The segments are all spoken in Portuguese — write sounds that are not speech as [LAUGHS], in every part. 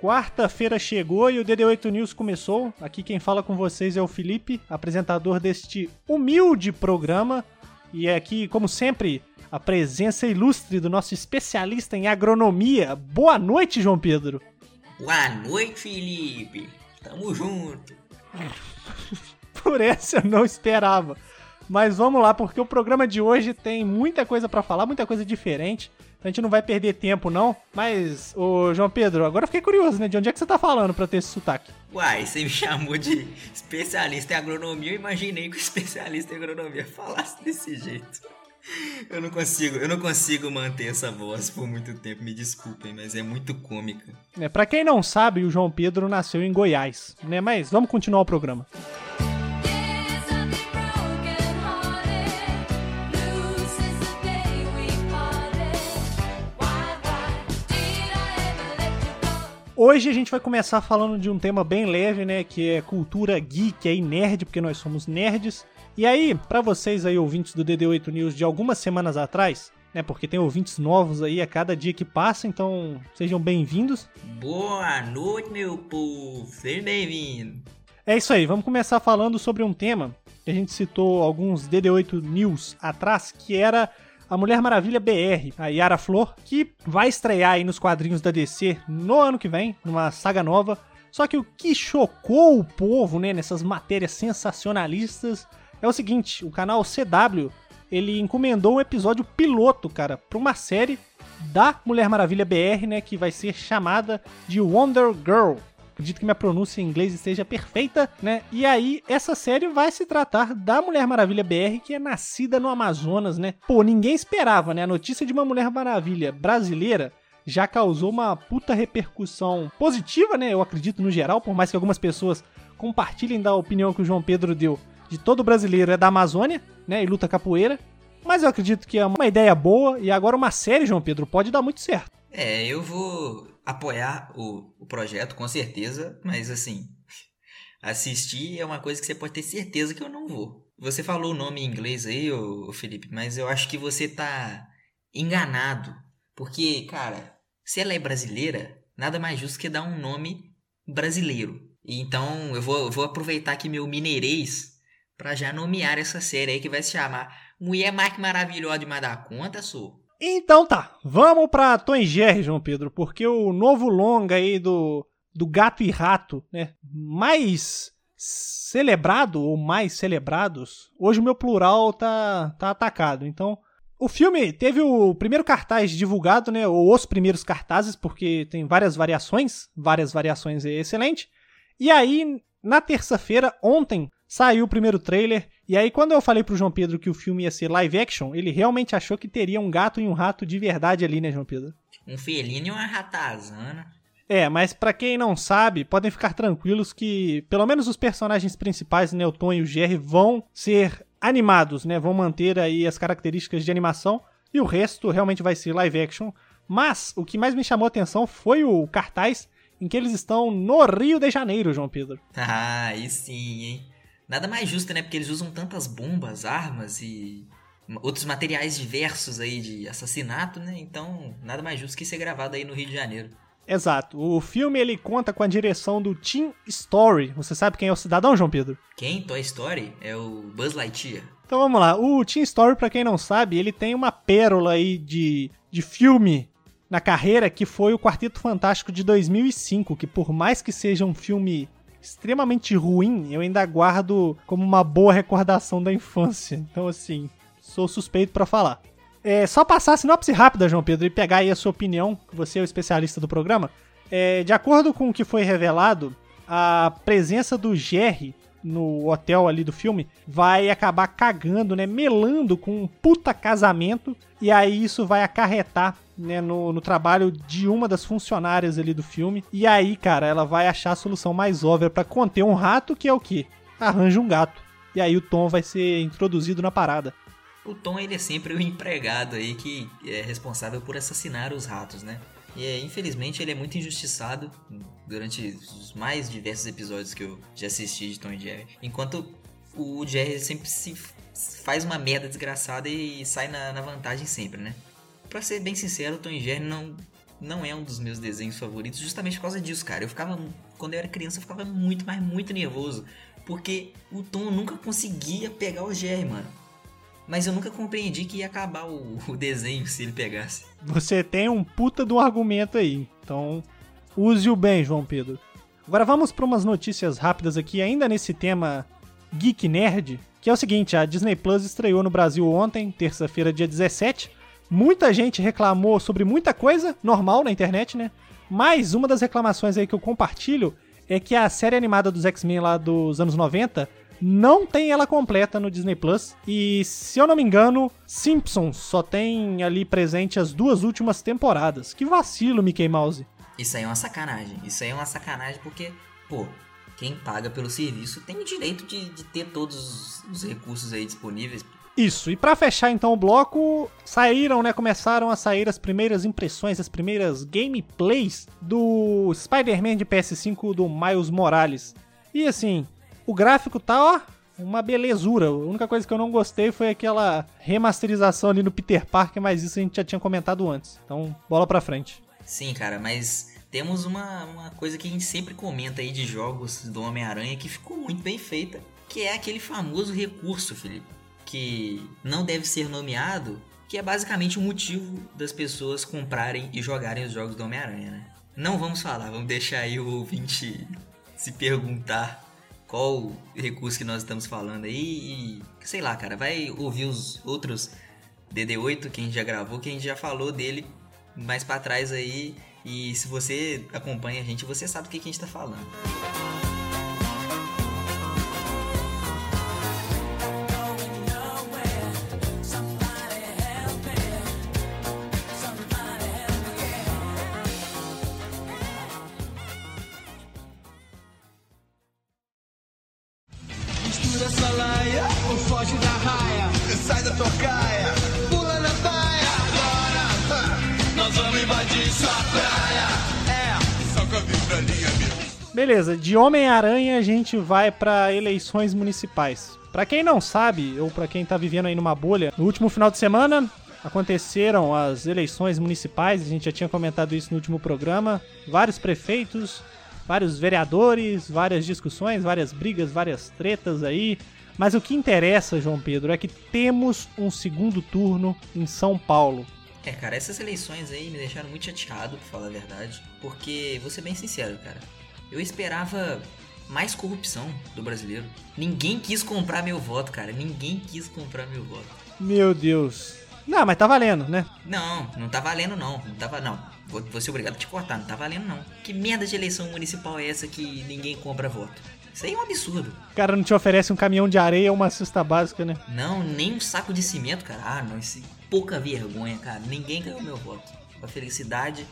Quarta-feira chegou e o DD8 News começou. Aqui quem fala com vocês é o Felipe, apresentador deste humilde programa. E é aqui, como sempre, a presença ilustre do nosso especialista em agronomia. Boa noite, João Pedro. Boa noite, Felipe. Tamo junto. [LAUGHS] Por essa eu não esperava. Mas vamos lá, porque o programa de hoje tem muita coisa para falar, muita coisa diferente. Então a gente não vai perder tempo, não. Mas, ô João Pedro, agora eu fiquei curioso, né? De onde é que você tá falando pra ter esse sotaque? Uai, você me chamou de especialista em agronomia. Eu imaginei que o especialista em agronomia falasse desse jeito. Eu não consigo, eu não consigo manter essa voz por muito tempo, me desculpem, mas é muito cômica. É, para quem não sabe, o João Pedro nasceu em Goiás, né? Mas vamos continuar o programa. Hoje a gente vai começar falando de um tema bem leve, né, que é cultura geek e nerd, porque nós somos nerds. E aí, para vocês aí ouvintes do DD8 News de algumas semanas atrás, né, porque tem ouvintes novos aí a cada dia que passa, então sejam bem-vindos. Boa noite, meu povo. Seja bem-vindo. É isso aí, vamos começar falando sobre um tema que a gente citou alguns DD8 News atrás, que era a Mulher Maravilha BR, a Yara Flor, que vai estrear aí nos quadrinhos da DC no ano que vem, numa saga nova. Só que o que chocou o povo, né, nessas matérias sensacionalistas é o seguinte, o canal CW, ele encomendou um episódio piloto, cara, para uma série da Mulher Maravilha BR, né, que vai ser chamada de Wonder Girl. Acredito que minha pronúncia em inglês esteja perfeita, né? E aí, essa série vai se tratar da Mulher Maravilha BR, que é nascida no Amazonas, né? Pô, ninguém esperava, né? A notícia de uma Mulher Maravilha brasileira já causou uma puta repercussão positiva, né? Eu acredito no geral, por mais que algumas pessoas compartilhem da opinião que o João Pedro deu de todo brasileiro é da Amazônia, né? E luta capoeira. Mas eu acredito que é uma ideia boa e agora uma série, João Pedro, pode dar muito certo. É, eu vou apoiar o, o projeto, com certeza, mas assim, assistir é uma coisa que você pode ter certeza que eu não vou. Você falou o nome em inglês aí, ô, Felipe, mas eu acho que você tá enganado. Porque, cara, se ela é brasileira, nada mais justo que dar um nome brasileiro. Então eu vou, eu vou aproveitar aqui meu mineirês para já nomear essa série aí que vai se chamar Mulher Mais Maravilhosa demais da conta, sou. Então tá, vamos pra Tom Jerry, João Pedro, porque o novo longa aí do, do Gato e Rato, né, mais celebrado ou mais celebrados, hoje o meu plural tá, tá atacado, então... O filme teve o primeiro cartaz divulgado, né, ou os primeiros cartazes, porque tem várias variações, várias variações é excelente. E aí, na terça-feira, ontem, saiu o primeiro trailer e aí, quando eu falei pro João Pedro que o filme ia ser live action, ele realmente achou que teria um gato e um rato de verdade ali, né, João Pedro? Um felino e uma ratazana. É, mas para quem não sabe, podem ficar tranquilos que pelo menos os personagens principais, né, o Tom e o Jerry, vão ser animados, né? Vão manter aí as características de animação e o resto realmente vai ser live action. Mas o que mais me chamou a atenção foi o cartaz em que eles estão no Rio de Janeiro, João Pedro. [LAUGHS] Ah, aí sim, hein? Nada mais justo, né? Porque eles usam tantas bombas, armas e outros materiais diversos aí de assassinato, né? Então, nada mais justo que ser gravado aí no Rio de Janeiro. Exato. O filme ele conta com a direção do Tim Story. Você sabe quem é o cidadão, João Pedro? Quem? Toy Story? É o Buzz Lightyear. Então vamos lá. O Tim Story, para quem não sabe, ele tem uma pérola aí de, de filme na carreira que foi o Quarteto Fantástico de 2005, que por mais que seja um filme extremamente ruim, eu ainda guardo como uma boa recordação da infância. Então, assim, sou suspeito para falar. É, só passar a sinopse rápida, João Pedro, e pegar aí a sua opinião, você é o especialista do programa. É, de acordo com o que foi revelado, a presença do Jerry no hotel ali do filme vai acabar cagando, né, melando com um puta casamento e aí isso vai acarretar né, no, no, trabalho de uma das funcionárias ali do filme. E aí, cara, ela vai achar a solução mais óbvia para conter um rato, que é o quê? Arranja um gato. E aí o Tom vai ser introduzido na parada. O Tom, ele é sempre o empregado aí que é responsável por assassinar os ratos, né? E é, infelizmente ele é muito injustiçado durante os mais diversos episódios que eu já assisti de Tom e Jerry. Enquanto o Jerry sempre se faz uma merda desgraçada e sai na, na vantagem sempre, né? Pra ser bem sincero, Tom e Jerry não, não é um dos meus desenhos favoritos justamente por causa disso, cara. Eu ficava, quando eu era criança, eu ficava muito, mas muito nervoso. Porque o Tom nunca conseguia pegar o Jerry, mano. Mas eu nunca compreendi que ia acabar o, o desenho se ele pegasse. Você tem um puta do argumento aí. Então, use-o bem, João Pedro. Agora vamos para umas notícias rápidas aqui, ainda nesse tema Geek Nerd, que é o seguinte, a Disney Plus estreou no Brasil ontem, terça-feira, dia 17. Muita gente reclamou sobre muita coisa, normal na internet, né? Mas uma das reclamações aí que eu compartilho é que a série animada dos X-Men lá dos anos 90 não tem ela completa no Disney Plus. E se eu não me engano, Simpsons só tem ali presente as duas últimas temporadas. Que vacilo, Mickey Mouse. Isso aí é uma sacanagem. Isso aí é uma sacanagem porque, pô, quem paga pelo serviço tem o direito de, de ter todos os recursos aí disponíveis. Isso, e para fechar então o bloco, saíram, né, começaram a sair as primeiras impressões, as primeiras gameplays do Spider-Man de PS5 do Miles Morales. E assim, o gráfico tá, ó, uma belezura. A única coisa que eu não gostei foi aquela remasterização ali no Peter Parker, mas isso a gente já tinha comentado antes. Então, bola pra frente. Sim, cara, mas temos uma, uma coisa que a gente sempre comenta aí de jogos do Homem-Aranha que ficou muito bem feita, que é aquele famoso recurso, Felipe, que não deve ser nomeado, que é basicamente o motivo das pessoas comprarem e jogarem os jogos do Homem-Aranha, né? Não vamos falar, vamos deixar aí o ouvinte se perguntar qual recurso que nós estamos falando aí e sei lá, cara, vai ouvir os outros DD8 que a gente já gravou, que a gente já falou dele mais para trás aí e se você acompanha a gente, você sabe do que, a gente tá falando. Beleza, de Homem-Aranha a gente vai para eleições municipais. Para quem não sabe, ou para quem tá vivendo aí numa bolha, no último final de semana aconteceram as eleições municipais, a gente já tinha comentado isso no último programa. Vários prefeitos, vários vereadores, várias discussões, várias brigas, várias tretas aí. Mas o que interessa, João Pedro, é que temos um segundo turno em São Paulo. É, cara, essas eleições aí me deixaram muito chateado, pra falar a verdade. Porque, vou ser bem sincero, cara, eu esperava mais corrupção do brasileiro. Ninguém quis comprar meu voto, cara. Ninguém quis comprar meu voto. Meu Deus. Não, mas tá valendo, né? Não, não tá valendo não. Não tava não. Vou, vou ser obrigado a te cortar, não tá valendo não. Que merda de eleição municipal é essa que ninguém compra voto? Isso aí é um absurdo. O cara não te oferece um caminhão de areia ou uma cesta básica, né? Não, nem um saco de cimento, cara. Ah, não, esse pouca vergonha, cara. Ninguém ganhou meu voto. A felicidade.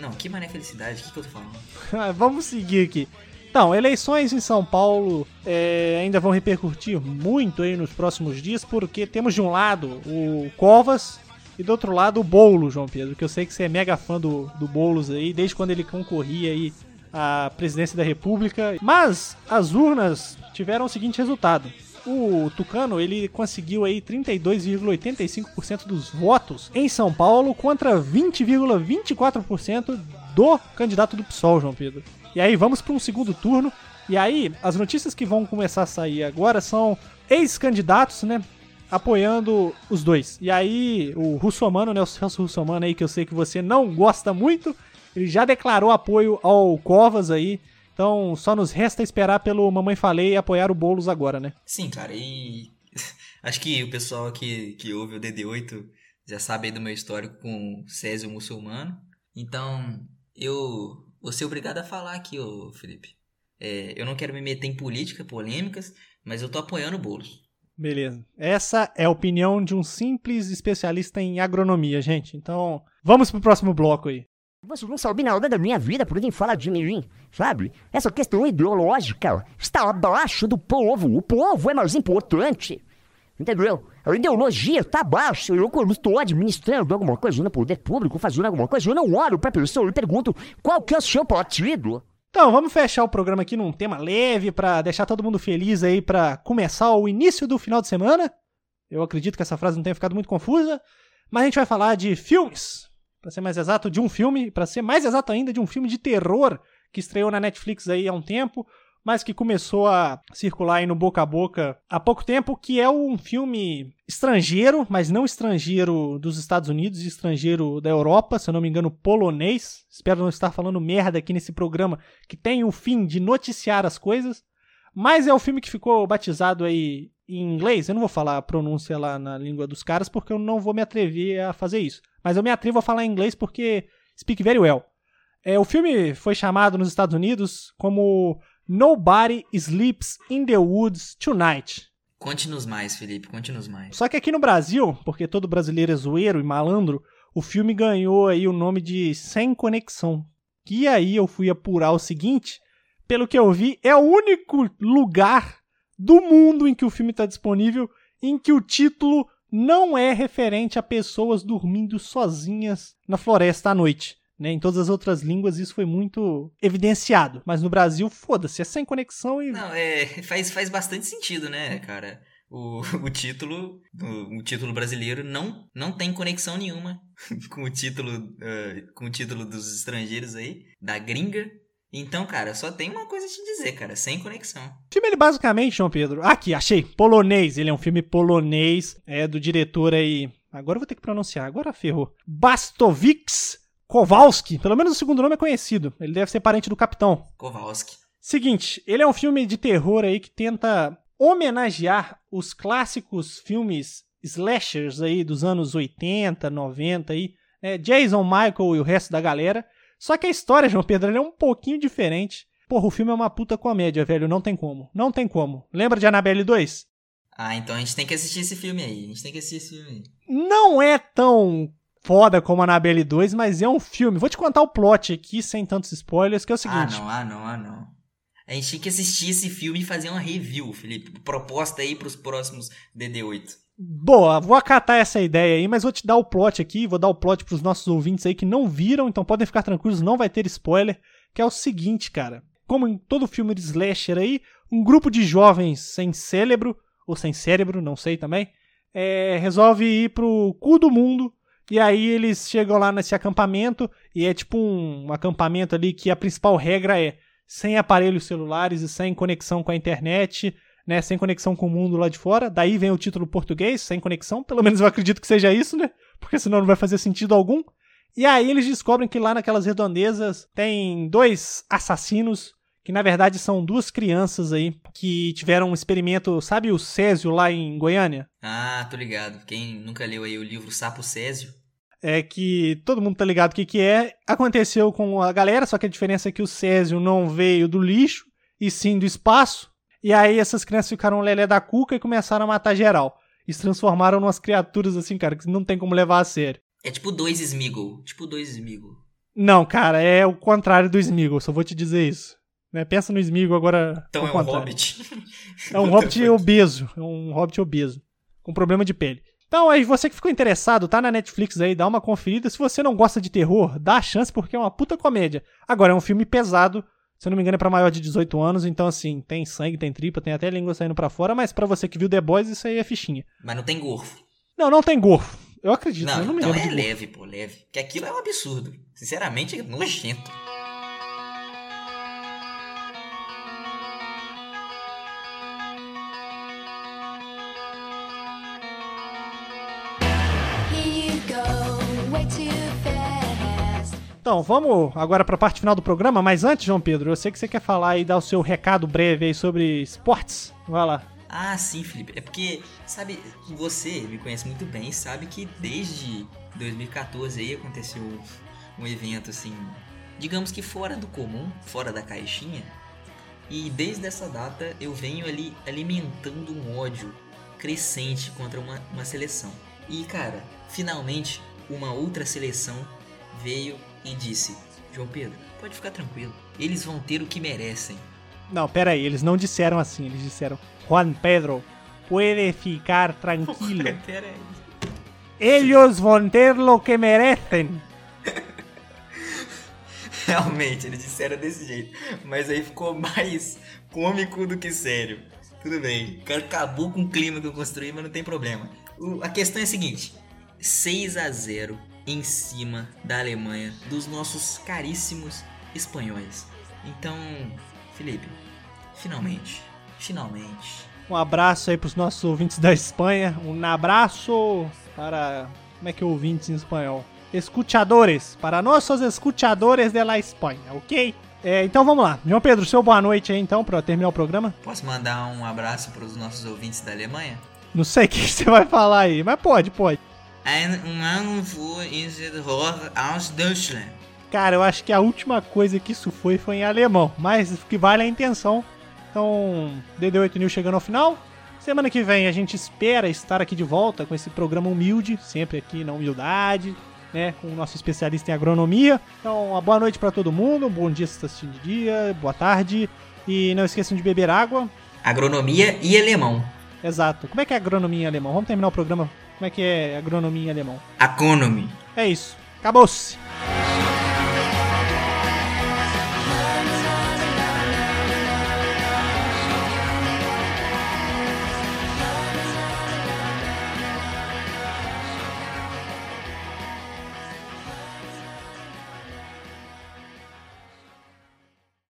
Não, que mané felicidade? O que, que eu tô falando? [LAUGHS] Ah, Vamos seguir aqui. Então, eleições em São Paulo é, ainda vão repercutir muito aí nos próximos dias, porque temos de um lado o Covas e do outro lado o Boulos, João Pedro, que eu sei que você é mega fã do, do Boulos aí, desde quando ele concorria aí à presidência da República. Mas as urnas tiveram o seguinte resultado. O Tucano, ele conseguiu aí 32,85% dos votos em São Paulo contra 20,24% do candidato do PSOL, João Pedro. E aí vamos para um segundo turno. E aí, as notícias que vão começar a sair agora são ex-candidatos, né? Apoiando os dois. E aí, o Russomano, né? O Celso Russomano aí, que eu sei que você não gosta muito, ele já declarou apoio ao Covas aí. Então, só nos resta esperar pelo Mamãe Falei e apoiar o Boulos agora, né? Sim, cara, e. [LAUGHS] Acho que o pessoal aqui que ouve o DD8 já sabe aí do meu histórico com Césio Muçulmano. Então, eu vou ser obrigado a falar aqui, ô Felipe. É, eu não quero me meter em política, polêmicas, mas eu tô apoiando o Boulos. Beleza. Essa é a opinião de um simples especialista em agronomia, gente. Então, vamos pro próximo bloco aí. Você não sabe nada da minha vida por nem falar de mim, sabe? Essa questão ideológica está abaixo do povo. O povo é mais importante. Entendeu? A ideologia está abaixo. Eu, quando estou administrando alguma coisa no poder público, fazendo alguma coisa, eu não olho pra pessoa e pergunto qual que é o seu partido. Então, vamos fechar o programa aqui num tema leve pra deixar todo mundo feliz aí pra começar o início do final de semana. Eu acredito que essa frase não tenha ficado muito confusa, mas a gente vai falar de filmes. Para ser mais exato, de um filme, para ser mais exato ainda, de um filme de terror que estreou na Netflix aí há um tempo, mas que começou a circular aí no boca a boca há pouco tempo, que é um filme estrangeiro, mas não estrangeiro dos Estados Unidos, estrangeiro da Europa, se eu não me engano, polonês. Espero não estar falando merda aqui nesse programa que tem o fim de noticiar as coisas, mas é o filme que ficou batizado aí em inglês. Eu não vou falar a pronúncia lá na língua dos caras porque eu não vou me atrever a fazer isso. Mas eu me atrevo a falar em inglês porque speak very well. É, o filme foi chamado nos Estados Unidos como Nobody Sleeps in the Woods Tonight. Conte-nos mais, Felipe, conte-nos mais. Só que aqui no Brasil, porque todo brasileiro é zoeiro e malandro, o filme ganhou aí o nome de Sem Conexão. E aí eu fui apurar o seguinte, pelo que eu vi, é o único lugar do mundo em que o filme está disponível em que o título não é referente a pessoas dormindo sozinhas na floresta à noite. Né? Em todas as outras línguas isso foi muito evidenciado. Mas no Brasil, foda-se, é sem conexão e. Não, é. Faz, faz bastante sentido, né, cara? O, [LAUGHS] o título o, o, título brasileiro não, não tem conexão nenhuma [LAUGHS] com o título uh, com o título dos estrangeiros aí da gringa então, cara, só tem uma coisa a te dizer, cara, sem conexão. O filme, ele basicamente, João Pedro. Aqui, achei. Polonês. Ele é um filme polonês. É do diretor aí. Agora eu vou ter que pronunciar. Agora ferrou. Bastovics Kowalski, pelo menos o segundo nome é conhecido. Ele deve ser parente do capitão. Kowalski. Seguinte, ele é um filme de terror aí que tenta homenagear os clássicos filmes slashers aí dos anos 80, 90 aí, né? Jason Michael e o resto da galera. Só que a história, João Pedro, é um pouquinho diferente. Porra, o filme é uma puta comédia, velho, não tem como. Não tem como. Lembra de Annabelle 2? Ah, então a gente tem que assistir esse filme aí. A gente tem que assistir esse filme aí. Não é tão foda como Annabelle 2, mas é um filme. Vou te contar o plot aqui, sem tantos spoilers, que é o seguinte. Ah, não, ah, não, ah, não. A gente tinha que assistir esse filme e fazer uma review, Felipe. Proposta aí pros próximos DD8. Boa, vou acatar essa ideia aí, mas vou te dar o plot aqui, vou dar o plot pros nossos ouvintes aí que não viram, então podem ficar tranquilos, não vai ter spoiler, que é o seguinte, cara. Como em todo filme de slasher aí, um grupo de jovens sem cérebro, ou sem cérebro, não sei também, é, resolve ir pro cu do mundo e aí eles chegam lá nesse acampamento e é tipo um, um acampamento ali que a principal regra é sem aparelhos celulares e sem conexão com a internet, né, sem conexão com o mundo lá de fora. Daí vem o título português, sem conexão, pelo menos eu acredito que seja isso, né? Porque senão não vai fazer sentido algum. E aí eles descobrem que lá naquelas redondezas tem dois assassinos que na verdade são duas crianças aí que tiveram um experimento, sabe o Césio lá em Goiânia? Ah, tô ligado. Quem nunca leu aí o livro Sapo Césio? é que todo mundo tá ligado o que, que é. Aconteceu com a galera, só que a diferença é que o Césio não veio do lixo, e sim do espaço. E aí essas crianças ficaram lelé da cuca e começaram a matar geral. E se transformaram em umas criaturas assim, cara, que não tem como levar a sério. É tipo dois Smeagol. Tipo dois Smeagol. Não, cara, é o contrário do Smeagol, só vou te dizer isso. Né? Pensa no Smeagol agora. Então é um contrário. hobbit. É um hobbit [LAUGHS] obeso. É um hobbit obeso. Com problema de pele. Então, aí você que ficou interessado, tá na Netflix aí, dá uma conferida. Se você não gosta de terror, dá a chance porque é uma puta comédia. Agora, é um filme pesado, se eu não me engano é pra maior de 18 anos, então assim, tem sangue, tem tripa, tem até língua saindo para fora, mas para você que viu The Boys, isso aí é fichinha. Mas não tem gorfo. Não, não tem gorfo. Eu acredito, não, eu não me então lembro. é leve, pô, leve. Porque aquilo é um absurdo. Sinceramente, é nojento. Então, vamos agora para a parte final do programa, mas antes, João Pedro, eu sei que você quer falar e dar o seu recado breve aí sobre esportes. Vai lá. Ah, sim, Felipe. É porque, sabe, você me conhece muito bem sabe que desde 2014 aí aconteceu um evento assim, digamos que fora do comum, fora da caixinha. E desde essa data eu venho ali alimentando um ódio crescente contra uma, uma seleção. E cara, finalmente uma outra seleção veio e disse: João Pedro, pode ficar tranquilo, eles vão ter o que merecem. Não, pera aí, eles não disseram assim, eles disseram: Juan Pedro, pode ficar tranquilo. pera aí. Eles vão ter o que merecem. [LAUGHS] Realmente, eles disseram desse jeito. Mas aí ficou mais cômico do que sério. Tudo bem. Acabou com o clima que eu construí, mas não tem problema. O, a questão é a seguinte: 6 a 0 em cima da Alemanha, dos nossos caríssimos espanhóis. Então, Felipe, finalmente, finalmente. Um abraço aí pros nossos ouvintes da Espanha. Um abraço para. Como é que é ouvintes em espanhol? Escuchadores. Para nossos escuchadores de la Espanha, ok? É, então vamos lá. João Pedro, seu boa noite aí então, pra terminar o programa. Posso mandar um abraço para os nossos ouvintes da Alemanha? Não sei o que [LAUGHS] você vai falar aí, mas pode, pode. Ein Anruf in Rohr aus Deutschland. Cara, eu acho que a última coisa que isso foi foi em alemão, mas o que vale é a intenção. Então, DD8 News chegando ao final. Semana que vem a gente espera estar aqui de volta com esse programa humilde, sempre aqui na humildade, né, com o nosso especialista em agronomia. Então, uma boa noite para todo mundo, um bom dia se está assistindo de dia, boa tarde e não esqueçam de beber água. Agronomia e alemão. Exato. Como é que é agronomia em alemão? Vamos terminar o programa. Como é que é agronomia em alemão? Economy. É isso. Acabou-se.